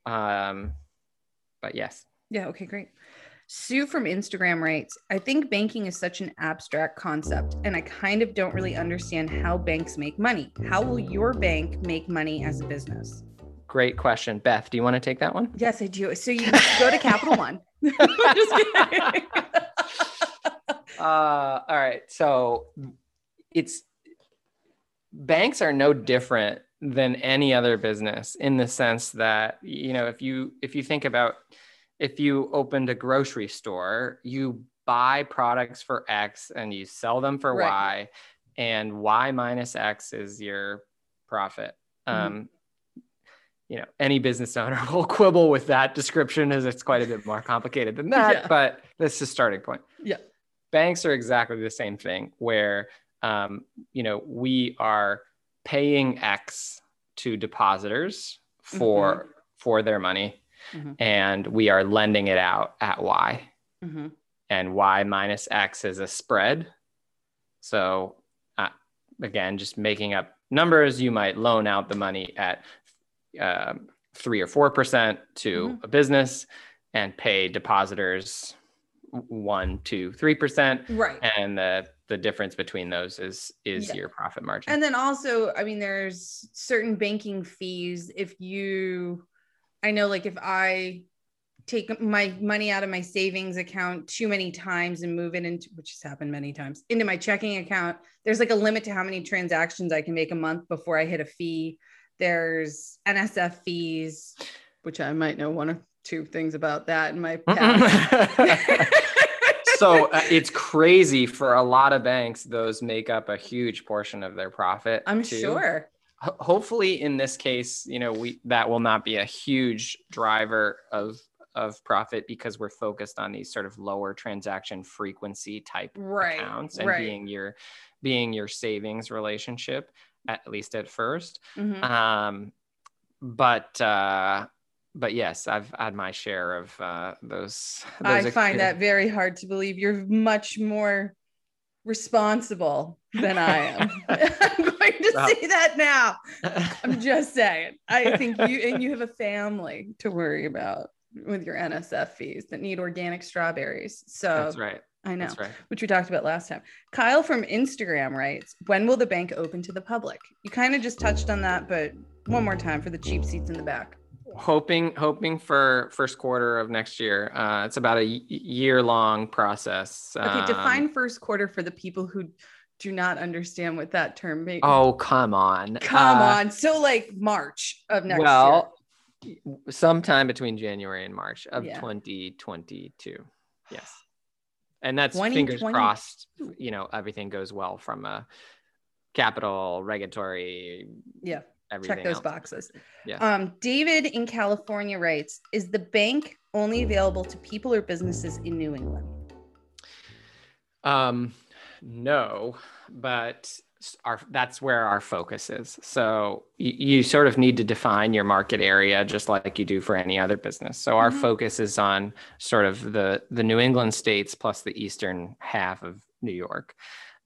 um, but yes yeah, okay, great. Sue from Instagram writes, I think banking is such an abstract concept, and I kind of don't really understand how banks make money. How will your bank make money as a business? great question beth do you want to take that one Yes, I do. So you go to Capital One. Uh, all right so it's banks are no different than any other business in the sense that you know if you if you think about if you opened a grocery store you buy products for x and you sell them for Right. y and y minus x is your profit Mhm. um you know any business owner will quibble with that description as it's quite a bit more complicated than that Yeah. but that's the starting point Yeah. banks are exactly the same thing where um, you know we are paying x to depositors for for their money Mhm. and we are lending it out at y Mhm. and y minus x is a spread so uh, again just making up numbers you might loan out the money at um, three or four percent to Mhm. a business and pay depositors one two three percent Right. and the the difference between those is is Yeah. your profit margin. And then also, I mean, there's certain banking fees. If you I know like if I take my money out of my savings account too many times and move it into which has happened many times into my checking account there's like a limit to how many transactions i can make a month before i hit a fee. There's nsf fees which i might know one or two things about that in my past so uh, it's crazy for a lot of banks those make up a huge portion of their profit i'm too. sure Ho- hopefully in this case you know we that will not be a huge driver of of profit because we're focused on these sort of lower transaction frequency type right accounts and right. being your being your savings relationship at least at 1st Mhm. um but uh but yes i've had my share of uh those, those I find that very hard to believe. You're much more responsible than I am. I'm going to Well- say that now. I'm just saying. I think you and you have a family to worry about with your NSF fees that need organic strawberries. So that's right I know, right which we talked about last time. Kyle from Instagram writes, "When will the bank open to the public?" You kind of just touched on that, but one more time for the cheap seats in the back. Hoping hoping for first quarter of next year uh it's about a y- year long process Okay, Um, define first quarter for the people who do not understand what that term means. oh come on Come Uh, on. So like March of next year? well sometime between january and march of Yeah. 2022 yes and that's 2020 fingers crossed you know everything goes well from a capital regulatory. Yeah. Everything Check those else. boxes. Yeah. Um, David in California writes, is the bank only available to people or businesses in New England? Um, no, but our that's where our focus is. So you, you sort of need to define your market area just like you do for any other business. So our Mhm. focus is on sort of the the New England states plus the eastern half of New York.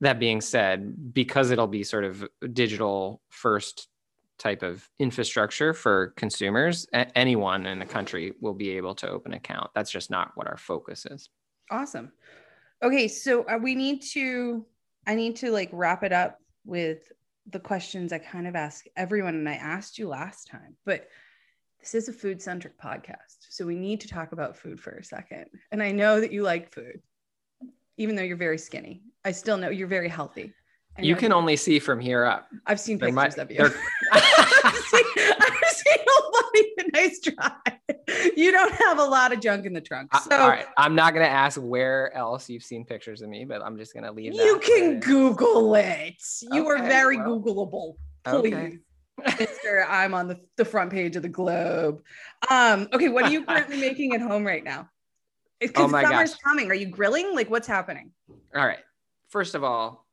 That being said, because it'll be sort of digital first type of infrastructure for consumers, a- anyone in the country will be able to open an account. That's just not what our focus is. Awesome. Okay, so uh, we need to, I need to like wrap it up with the questions I kind of ask everyone, and I asked you last time, but this is a food centric podcast. So we need to talk about food for a second. And I know that you like food, even though you're very skinny. I still know you're very healthy. You can only see from here up. I've seen there pictures might- of you. there- seen, I've seen a lot of nice try. You don't have a lot of junk in the trunk. I- So all right, I'm not gonna ask where else you've seen pictures of me, but I'm just gonna leave. you can. Google it. You are very well. Googleable. Okay. Please. Mister, I'm on the, the front page of the Globe. Um, okay, what are you currently making at home right now? Because Oh summer's gosh. coming. Are you grilling? Like, what's happening? All right. First of all,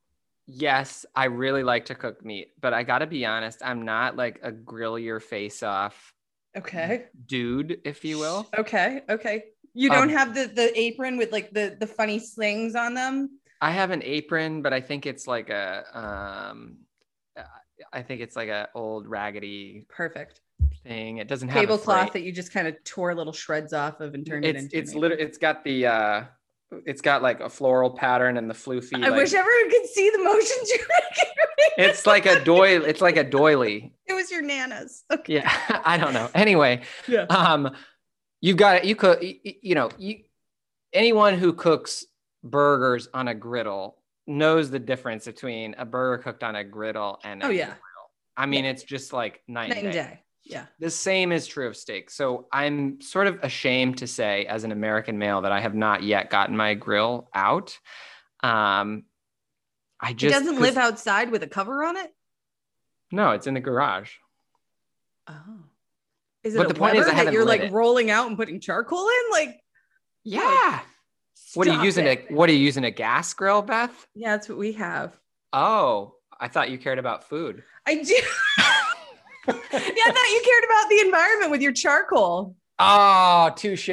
yes, I really like to cook meat, but I gotta be honest, I'm not like a grill your face off Okay. dude, if you will. Okay. Okay. You don't Um, have the the apron with like the the funny slings on them. I have an apron, but I think it's like a um uh, I think it's like a old raggedy Perfect. thing. It doesn't have a Tablecloth that you just kind of tore little shreds off of and turned it It's into. it's literally it's got the uh it's got like a floral pattern and the floofy. I like- wish everyone could see the motions you're making. it's like a doily. It's like a doily. It was your nana's. Okay. Yeah, I don't know. Anyway, Yeah. um, you've got it. you cook. You, you know, you anyone who cooks burgers on a griddle knows the difference between a burger cooked on a griddle and a Oh, yeah. grill. I mean, it's just like night, Night and and day. day. Yeah. The same is true of steak. So I'm sort of ashamed to say, as an American male, that I have not yet gotten my grill out. Um, I It just doesn't live outside with a cover on it. No, it's in the garage. Oh. Is it But a the point is that you're like it. rolling out and putting charcoal in? Like, Yeah. What are you using? it. A, what are you using? A gas grill, Beth? Yeah, that's what we have. Oh, I thought you cared about food. I do. yeah, I thought you cared about the environment with your charcoal. Oh, touche.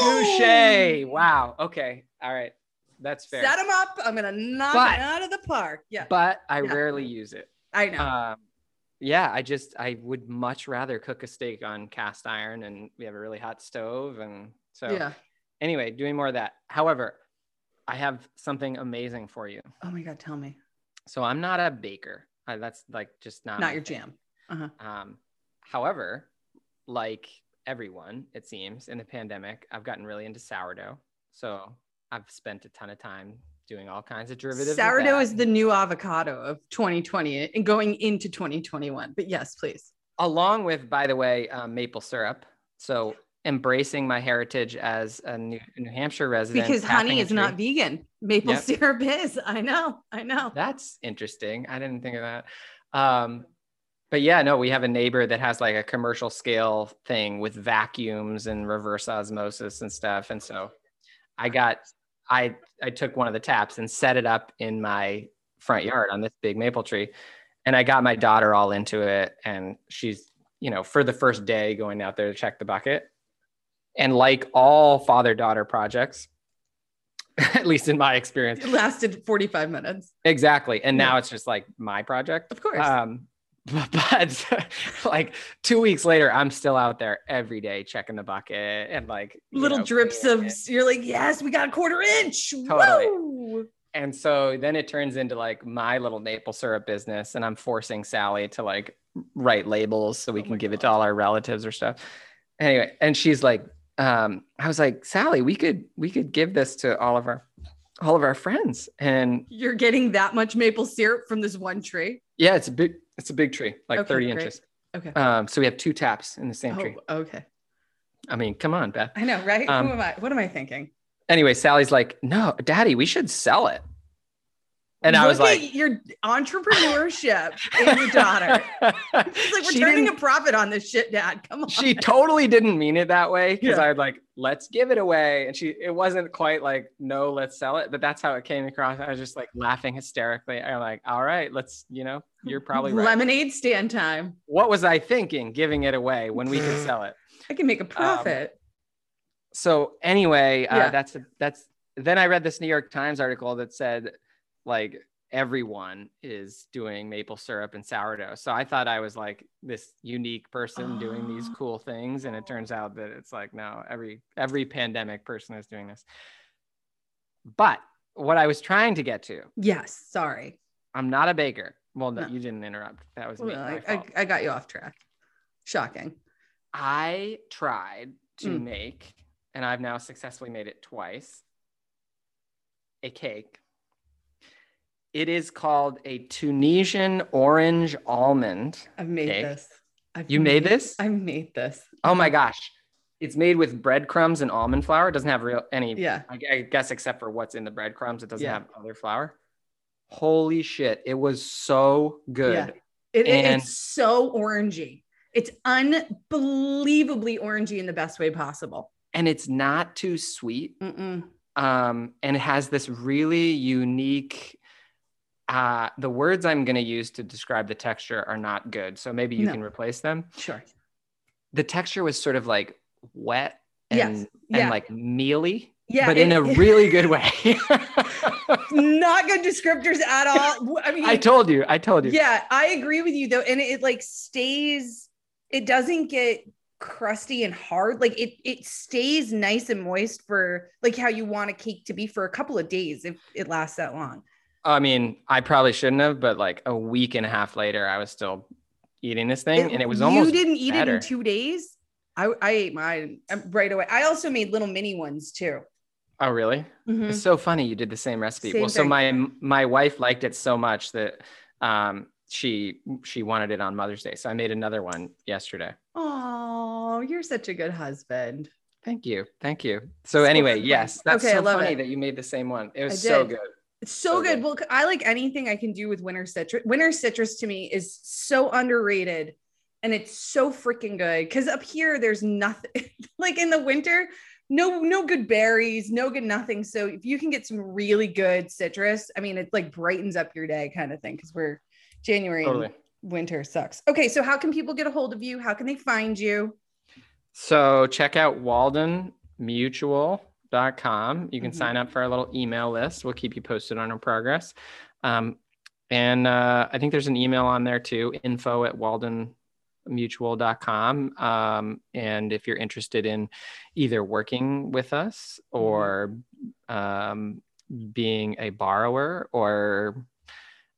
Touche. Wow. Okay. All right. That's fair. Set them up. I'm gonna knock But- it out of the park. Yeah, but I Yeah. rarely use it. I know. Um, yeah, I just I would much rather cook a steak on cast iron, and we have a really hot stove, and so yeah. anyway, doing more of that. However, I have something amazing for you. Oh my god, tell me. So I'm not a baker. I, that's like just not Not your thing. jam. Um, however, like everyone, it seems, in the pandemic, I've gotten really into sourdough. So I've spent a ton of time doing all kinds of derivatives. of Sourdough that. is the new avocado of 2020 and going into 2021. But yes, please. along with, by the way, um, maple syrup. So embracing my heritage as a New, New Hampshire resident. Because honey is not vegan. Maple Yep. syrup is. I know. I know. That's interesting. I didn't think of that. Um, but yeah, no, we have a neighbor that has like a commercial scale thing with vacuums and reverse osmosis and stuff. And so I got, I, I took one of the taps and set it up in my front yard on this big maple tree. And I got my daughter all into it. And she's, you know, for the first day going out there to check the bucket. And like all father daughter projects, at least in my experience, It lasted 45 minutes. Exactly. And Yeah. now it's just like my project. Of course. Um, but like two weeks later, I'm still out there every day checking the bucket and like Little know, drips of, it. you're like, yes, we got a quarter inch. Totally. And so then it turns into like my little maple syrup business, and I'm forcing Sally to like write labels so we Oh can give it to all our relatives or stuff. Anyway, and she's like, um, I was like, Sally, we could we could give this to all of our all of our friends. And You're getting that much maple syrup from this one tree. Yeah, it's a big it's a big tree, like Okay, 30 great. inches. Okay. Um, so we have two taps in the same tree. Oh, okay. I mean, come on, Beth. I know, right? Um, Who am I? What am I thinking? Anyway, Sally's like, no, daddy, we should sell it. And I Look was like, your entrepreneurship in your daughter. It's like we're She turning a profit on this shit, Dad. Come on. she totally didn't mean it that way because Yeah. I was like, let's give it away. And she, it wasn't quite like, no, let's sell it. But that's how it came across. I was just like laughing hysterically. I'm like, all right, let's, you know, you're probably right. Lemonade stand time. What was I thinking giving it away when we could sell it? I can make a profit. so anyway, uh, Yeah. that's that's. Then I read this New York Times article that said, like everyone is doing maple syrup and sourdough. So I thought I was like this unique person doing these Oh. cool things, and it turns out that it's like no, every every pandemic person is doing this. But what I was trying to get to, yes. Sorry. I'm not a baker. Well, no, No. you didn't interrupt. That was me. Well, my I, I. I got you off track. Shocking. I tried to Mm. make, and I've now successfully made it twice, a cake. It is called a Tunisian orange almond. I've made Cake. this. I've You made this? I made this. Oh my gosh. It's made with breadcrumbs and almond flour. It doesn't have real any, Yeah. I, I guess, except for what's in the breadcrumbs. It doesn't Yeah. have other flour. Holy shit. It was so good. Yeah. It, it- And- it's so orangey. It's unbelievably orangey in the best way possible. And it's not too sweet. Mm-mm. um, and it has this really unique uh, the words i'm going to use to describe the texture are not good so maybe you No. can replace them Sure. the texture was sort of like wet and, Yes. and like mealy Yeah. but in it- a really good way not good descriptors at all. I mean, i told you i told you yeah, I agree with you though. And it, like stays, it doesn't get crusty and hard. Like it it stays nice and moist for like how you want a cake to be for a couple of days if it lasts that long. I mean i probably shouldn't have but like a week and a half later i was still eating this thing and it was almost you didn't eat it in two days. I, I ate mine um, right away. I also made little mini ones too. oh really Mhm. It's so funny you did the same recipe. Same well, so my my wife liked it so much that um, she she wanted it on Mother's Day. So I made another one yesterday. Oh, you're such a good husband. Thank you, thank you. So So anyway, yes, that's Okay, I so love funny it. that you made the same one. It was so good. It's so, So good. good. Well, I like anything I can do with winter citrus. Winter citrus to me is so underrated and it's so freaking good because up here there's nothing like in the winter, no, no good berries, no good nothing. So if you can get some really good citrus, I mean, it like brightens up your day kind of thing because we're January Totally. winter sucks. Okay, so how can people get a hold of you? How can they find you? So check out waldenmutual.com. You can Mhm. sign up for our little email list. We'll keep you posted on our progress. Um, and uh, I think there's an email on there too, info at waldenmutual.com. Um, and if you're interested in either working with us or um, being a borrower or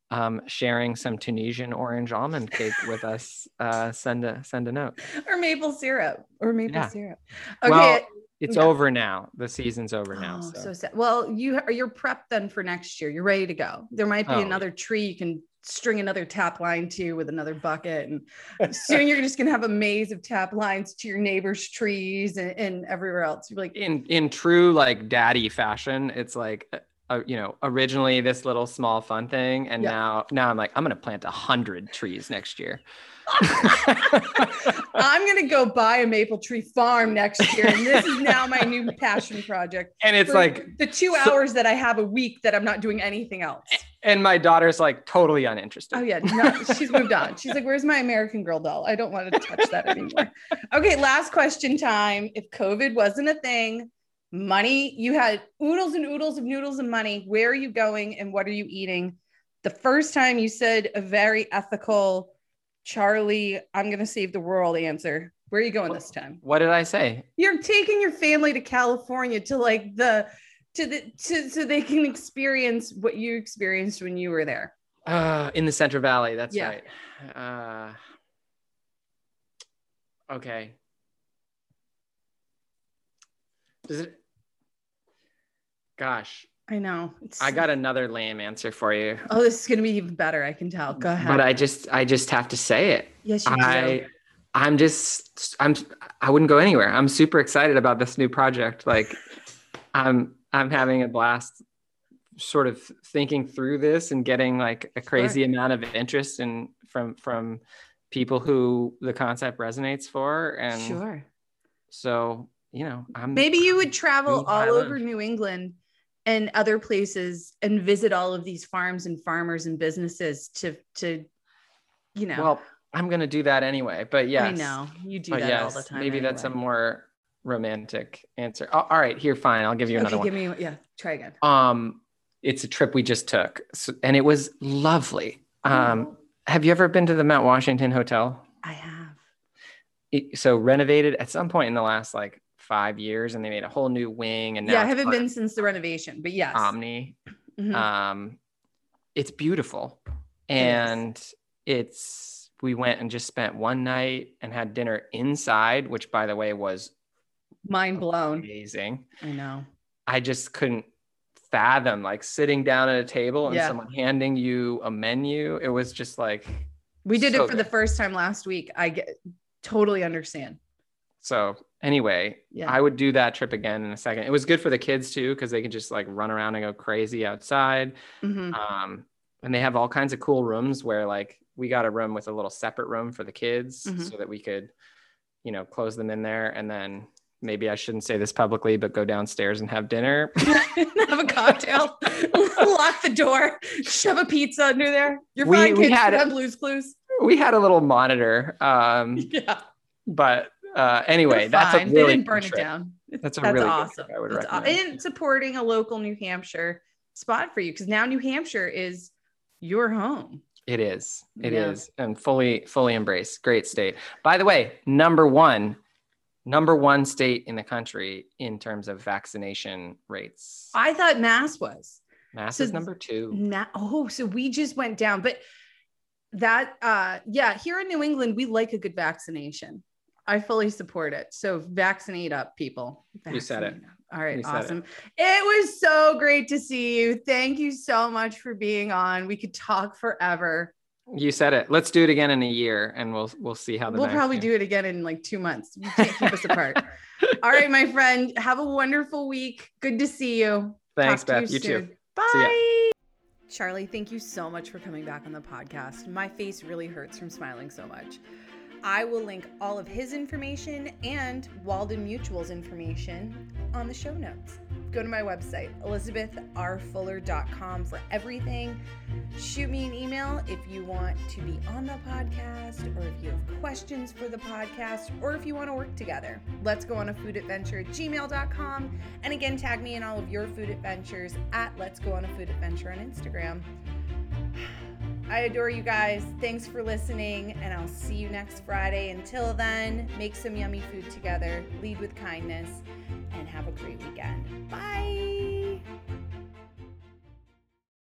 um, sharing some Tunisian orange almond cake with us, uh, send a send a note. Or maple syrup. Or maple Yeah. syrup. Okay. Well, It's Yeah. over now. The season's over now. Oh, so. so sad. Well, you are you're prepped then for next year. You're ready to go. There might be Oh, another tree you can string another tap line to with another bucket, and soon you're just gonna have a maze of tap lines to your neighbors' trees and, and everywhere else. You're like, in in true like daddy fashion, it's like uh, you know originally this little small fun thing, and Yeah. now now I'm like I'm gonna plant a hundred trees next year. I'm gonna go buy a maple tree farm next year, and this is now my new passion project. and it's like the two so- hours that I have a week that I'm not doing anything else. and my daughter's like totally uninterested. Oh yeah, no, she's moved on. She's like, "Where's my American Girl doll? I don't want to touch that anymore." Okay, last question time. If COVID wasn't a thing, money, you had oodles and oodles of noodles and money. Where are you going and what are you eating? The first time you said a very ethical, Charlie, I'm gonna save the world answer. Where are you going this time? What did I say? You're taking your family to California to like the to the to so they can experience what you experienced when you were there. Uh, in the Central Valley. That's Yeah. right. Uh, okay. Does it? Gosh, I know. It's, I got another lame answer for you, Oh, this is gonna be even better. I can tell. Go ahead. but I just I just have to say it. yes, you do. I I'm just I'm I wouldn't go anywhere. I'm super excited about this new project. Like I'm I'm having a blast sort of thinking through this and getting like a crazy amount of interest and from from people who the concept resonates for and Sure. so you know I'm Maybe you would travel Doing what I all over New England and other places and visit all of these farms and farmers and businesses to to you know. well I'm gonna do that anyway but yes I know you do but that yes all the time. maybe that's a more romantic answer Oh, all right here fine I'll give you another okay. one Give me yeah. Try again. Um, it's a trip we just took, so, and it was lovely. Um, Oh, have you ever been to the Mount Washington Hotel? I have. It, so renovated at some point in the last like five years, and they made a whole new wing. And now Yeah, I haven't been since the renovation, but yes. Omni. Mhm. Um, it's beautiful, and it's we went and just spent one night and had dinner inside, which by the way was Mind blown. amazing. I know. I just couldn't fathom like sitting down at a table and Yeah. someone handing you a menu. It was just like We did So it for the first time last week. I get totally understand. so. Anyway, Yeah. I would do that trip again in a second. It was good for the kids too because they could just like run around and go crazy outside. Mhm. Um, and they have all kinds of cool rooms where like we got a room with a little separate room for the kids Mhm. so that we could, you know, close them in there and then maybe I shouldn't say this publicly, but go downstairs and have dinner. have a cocktail, lock the door, shove a pizza under there. You're We- fine, we kids. had it. Blues Clues. we had a little monitor. Um, Yeah. but uh, anyway, that's a really they didn't burn trip. it down. That's a That's really awesome. I would That's aw- recommend. and supporting a local New Hampshire spot for you because now New Hampshire is your home. It is. It is, Yeah. and fully fully embrace. Great state. By the way, number one, number one state in the country in terms of vaccination rates. I thought Mass was. Mass so- is number two. Na- oh, so we just went down. But that, uh, yeah, here in New England, we like a good vaccination. I fully support it. So vaccinate up, people. You said it. Up. All right, You said it. awesome. It. was so great to see you. Thank you so much for being on. We could talk forever. You said it. Let's do it again in a year, and we'll we'll see how the. We'll probably vaccine- do it again in like two months. You can't keep us apart. All right, my friend. Have a wonderful week. Good to see you. Thanks, Talk to Beth. You, too. soon. Bye. Charlie, thank you so much for coming back on the podcast. My face really hurts from smiling so much. I will link all of his information and Walden Mutual's information on the show notes. Go to my website, elizabethrfuller.com, for everything. Shoot me an email if you want to be on the podcast, or if you have questions for the podcast, or if you want to work together. Let's go on a food adventure at gmail.com. And again, tag me in all of your food adventures at Let's Go on a Food Adventure on Instagram. I adore you guys. Thanks for listening, and I'll see you next Friday. Until then, make some yummy food together, lead with kindness, and have a great weekend. Bye.